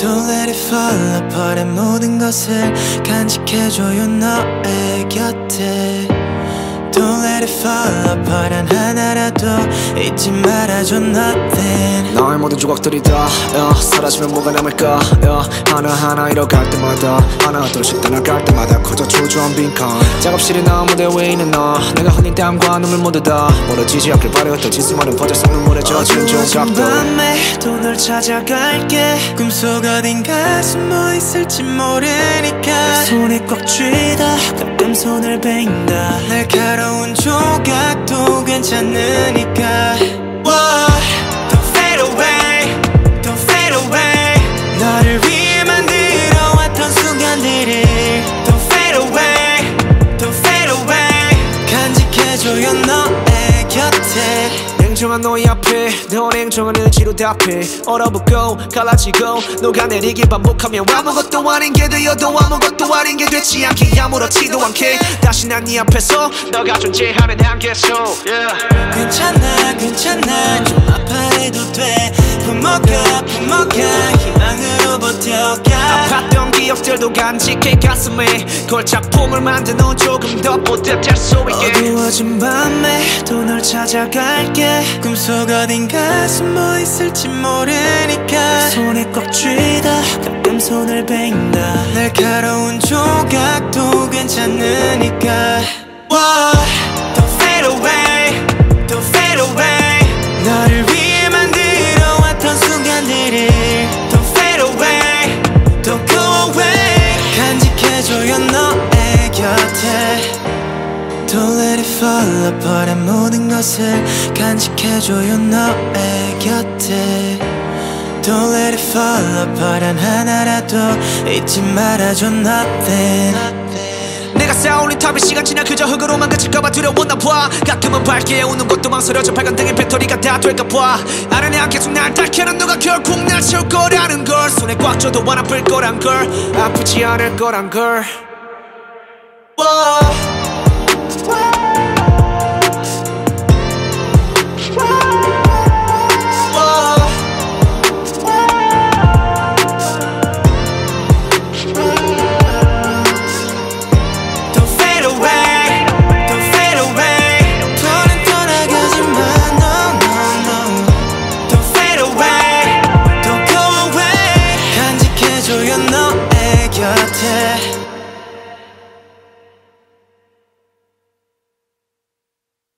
Don't let it fall apart 모든 것을 간직해줘요 너의 곁에 Don't let it fall apart 한 하나라도 잊지 말아줘 nothing. 너의 모든 조각들이 다 yeah, 사라지면 뭐가 남을까? yeah, 하나하나 잃어갈 때마다 하나 둘씩 떠나갈 때마다 커져 초조한 빈칸. 작업실이 나 무대 위에 있는 너 내가 흘린 땀과 눈물 모두 다 멀어지지 않길 바래왔던 지수만은 버져 속 눈물에 젖은 조각들. 밤에 또 널 찾아갈게. 꿈속 어딘가 숨어 있을지 모르니까. 손에 꽉 쥐다. 가끔 손을 날카로운 조각도 괜찮으니까 Whoa, Don't fade away Don't fade away 너를 위해 만들어 왔던 순간들을 Don't fade away Don't fade away 간직해줘요 너의 곁에 냉정한 너의 앞에 너 냉정한 의지로 답해 얼어붙고 갈라지고 녹아내리길 반복하며 아무것도 아닌 게 되어도 아무것도 아닌 게 되지 않게 아무렇지도 않게 다시 난 네 앞에서 너가 존재하는 한계 속 yeah. 괜찮아 괜찮아. 좀 아파해도 돼. 품어가 품어가 기억들도 간직해 가슴에 걸작품을 만드는 조금 더 뿌듯할 수 있게. 어두워진 밤에 또널 찾아갈게. 꿈속 어딘가 숨어 있을지 모르니까. 손에 꽉 쥐다 가끔 손을 베인다. 날카로운 조각도 괜찮으니까. Whoa, Apart 모든 것을 간직해줘요 너의 곁에. Don't let it fall apart 한 하나라도 잊지 말아줘 nothing. 내가 쌓아올린 탑이 시간 지나 그저 흙으로만 그칠까봐 두려웠나 봐 가끔은 밝게 웃는 것도 망설여져 밝은 등의 배터리가 다 될까 봐 아는 양 계속 날 닦여는 누가 결국 날 채울 거라는 걸. 손에 꽉 쥐어도 안 아플 거란 걸. 아프지 않을 거란 걸